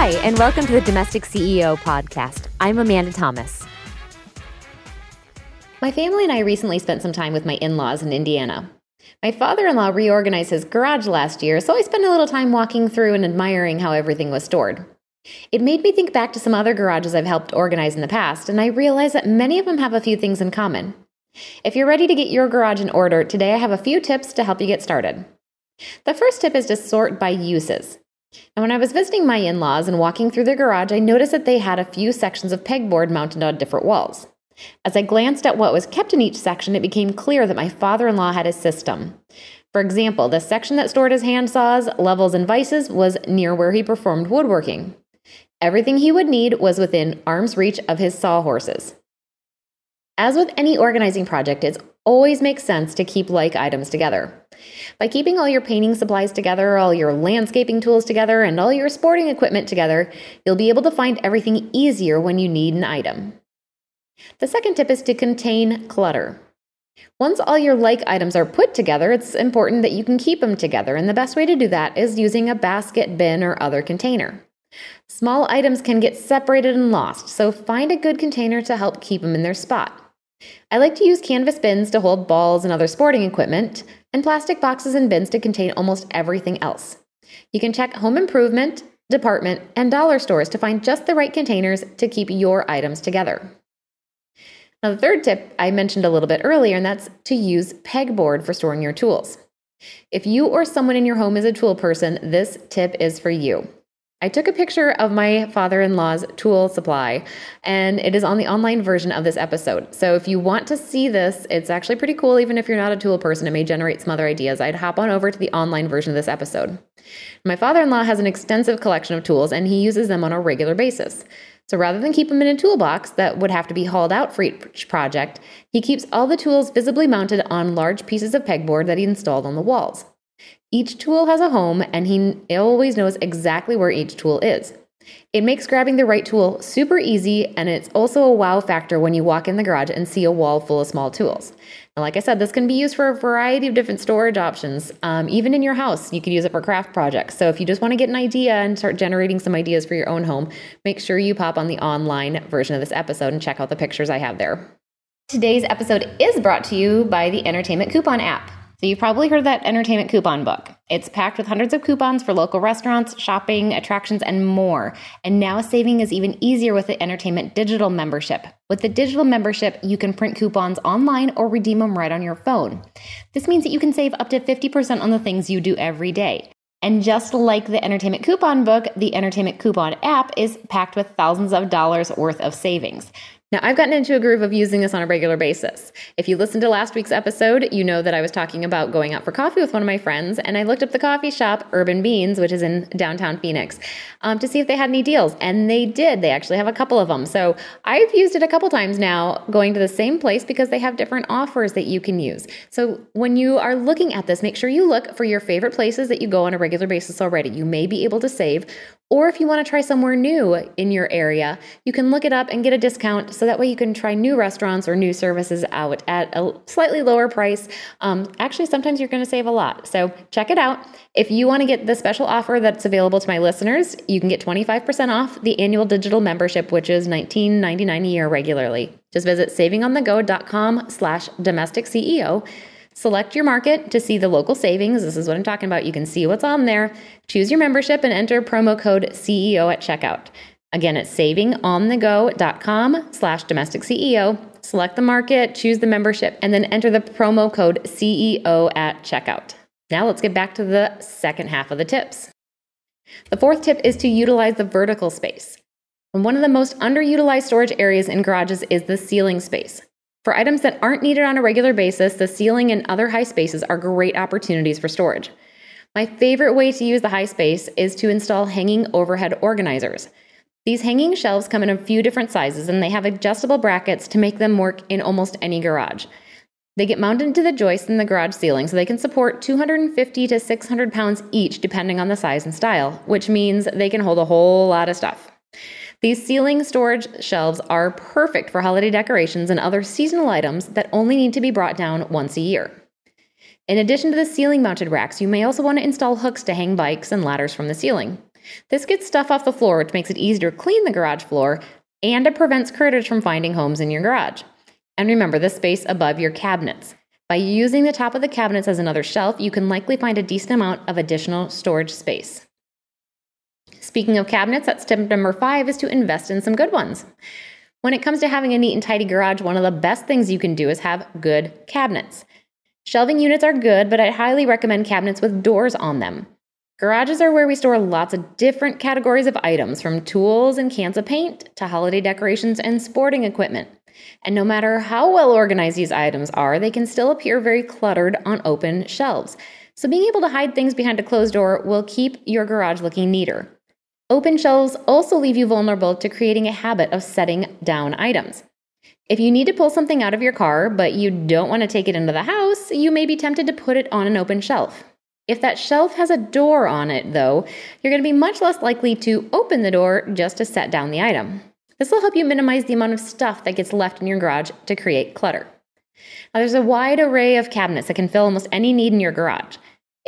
Hi, and welcome to the Domestic CEO podcast. I'm Amanda Thomas. My family and I recently spent some time with my in laws in Indiana. My father in law reorganized his garage last year, so I spent a little time walking through and admiring how everything was stored. It made me think back to some other garages I've helped organize in the past, and I realized that many of them have a few things in common. If you're ready to get your garage in order, today I have a few tips to help you get started. The first tip is to sort by uses. And when I was visiting my in laws and walking through their garage, I noticed that they had a few sections of pegboard mounted on different walls. As I glanced at what was kept in each section, it became clear that my father in law had a system. For example, the section that stored his hand saws, levels, and vices was near where he performed woodworking. Everything he would need was within arm's reach of his sawhorses. As with any organizing project, it always makes sense to keep like items together. By keeping all your painting supplies together, all your landscaping tools together, and all your sporting equipment together, you'll be able to find everything easier when you need an item. The second tip is to contain clutter. Once all your like items are put together, it's important that you can keep them together, and the best way to do that is using a basket, bin, or other container. Small items can get separated and lost, so find a good container to help keep them in their spot. I like to use canvas bins to hold balls and other sporting equipment, and plastic boxes and bins to contain almost everything else. You can check home improvement, department, and dollar stores to find just the right containers to keep your items together. Now, the third tip I mentioned a little bit earlier, and that's to use pegboard for storing your tools. If you or someone in your home is a tool person, this tip is for you. I took a picture of my father in law's tool supply, and it is on the online version of this episode. So if you want to see this, it's actually pretty cool, even if you're not a tool person. It may generate some other ideas. I'd hop on over to the online version of this episode. My father in law has an extensive collection of tools, and he uses them on a regular basis. So rather than keep them in a toolbox that would have to be hauled out for each project, he keeps all the tools visibly mounted on large pieces of pegboard that he installed on the walls. Each tool has a home, and he always knows exactly where each tool is. It makes grabbing the right tool super easy, and it's also a wow factor when you walk in the garage and see a wall full of small tools. And like I said, this can be used for a variety of different storage options. Um, even in your house, you could use it for craft projects. So if you just want to get an idea and start generating some ideas for your own home, make sure you pop on the online version of this episode and check out the pictures I have there. Today's episode is brought to you by the Entertainment Coupon app. So you've probably heard that entertainment coupon book. It's packed with hundreds of coupons for local restaurants, shopping, attractions, and more. And now saving is even easier with the entertainment digital membership. With the digital membership, you can print coupons online or redeem them right on your phone. This means that you can save up to 50% on the things you do every day. And just like the entertainment coupon book, the entertainment coupon app is packed with thousands of dollars worth of savings. Now, I've gotten into a groove of using this on a regular basis. If you listened to last week's episode, you know that I was talking about going out for coffee with one of my friends, and I looked up the coffee shop, Urban Beans, which is in downtown Phoenix, um, to see if they had any deals. And they did. They actually have a couple of them. So I've used it a couple times now, going to the same place because they have different offers that you can use. So when you are looking at this, make sure you look for your favorite places that you go on a regular basis already. You may be able to save or if you want to try somewhere new in your area, you can look it up and get a discount so that way you can try new restaurants or new services out at a slightly lower price. Um, actually, sometimes you're going to save a lot. So check it out. If you want to get the special offer that's available to my listeners, you can get 25% off the annual digital membership, which is $19.99 a year regularly. Just visit savingonthego.com slash domestic CEO Select your market to see the local savings. This is what I'm talking about. You can see what's on there. Choose your membership and enter promo code CEO at checkout. Again, it's savingonthego.com slash domestic CEO. Select the market, choose the membership, and then enter the promo code CEO at checkout. Now let's get back to the second half of the tips. The fourth tip is to utilize the vertical space. And one of the most underutilized storage areas in garages is the ceiling space. For items that aren't needed on a regular basis, the ceiling and other high spaces are great opportunities for storage. My favorite way to use the high space is to install hanging overhead organizers. These hanging shelves come in a few different sizes and they have adjustable brackets to make them work in almost any garage. They get mounted into the joists in the garage ceiling so they can support 250 to 600 pounds each depending on the size and style, which means they can hold a whole lot of stuff. These ceiling storage shelves are perfect for holiday decorations and other seasonal items that only need to be brought down once a year. In addition to the ceiling mounted racks, you may also want to install hooks to hang bikes and ladders from the ceiling. This gets stuff off the floor, which makes it easier to clean the garage floor, and it prevents critters from finding homes in your garage. And remember the space above your cabinets. By using the top of the cabinets as another shelf, you can likely find a decent amount of additional storage space. Speaking of cabinets, that's tip number five is to invest in some good ones. When it comes to having a neat and tidy garage, one of the best things you can do is have good cabinets. Shelving units are good, but I highly recommend cabinets with doors on them. Garages are where we store lots of different categories of items, from tools and cans of paint to holiday decorations and sporting equipment. And no matter how well organized these items are, they can still appear very cluttered on open shelves. So, being able to hide things behind a closed door will keep your garage looking neater. Open shelves also leave you vulnerable to creating a habit of setting down items. If you need to pull something out of your car, but you don't want to take it into the house, you may be tempted to put it on an open shelf. If that shelf has a door on it, though, you're going to be much less likely to open the door just to set down the item. This will help you minimize the amount of stuff that gets left in your garage to create clutter. Now, there's a wide array of cabinets that can fill almost any need in your garage.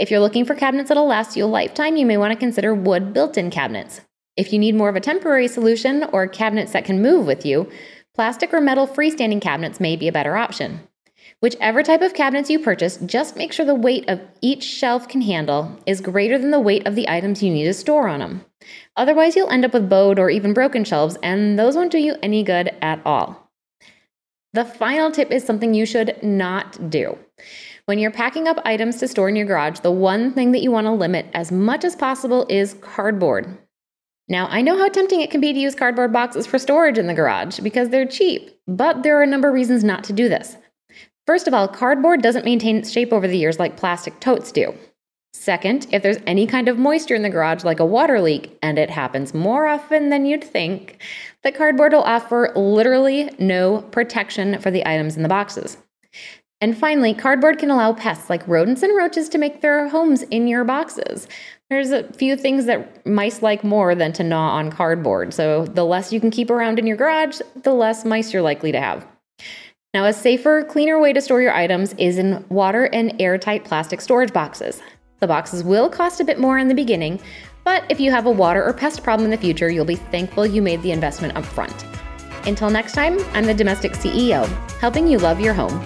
If you're looking for cabinets that'll last you a lifetime, you may want to consider wood built in cabinets. If you need more of a temporary solution or cabinets that can move with you, plastic or metal freestanding cabinets may be a better option. Whichever type of cabinets you purchase, just make sure the weight of each shelf can handle is greater than the weight of the items you need to store on them. Otherwise, you'll end up with bowed or even broken shelves, and those won't do you any good at all. The final tip is something you should not do. When you're packing up items to store in your garage, the one thing that you want to limit as much as possible is cardboard. Now, I know how tempting it can be to use cardboard boxes for storage in the garage because they're cheap, but there are a number of reasons not to do this. First of all, cardboard doesn't maintain its shape over the years like plastic totes do. Second, if there's any kind of moisture in the garage, like a water leak, and it happens more often than you'd think, the cardboard will offer literally no protection for the items in the boxes. And finally, cardboard can allow pests like rodents and roaches to make their homes in your boxes. There's a few things that mice like more than to gnaw on cardboard. So the less you can keep around in your garage, the less mice you're likely to have. Now, a safer, cleaner way to store your items is in water and airtight plastic storage boxes. The boxes will cost a bit more in the beginning, but if you have a water or pest problem in the future, you'll be thankful you made the investment up front. Until next time, I'm the Domestic CEO, helping you love your home.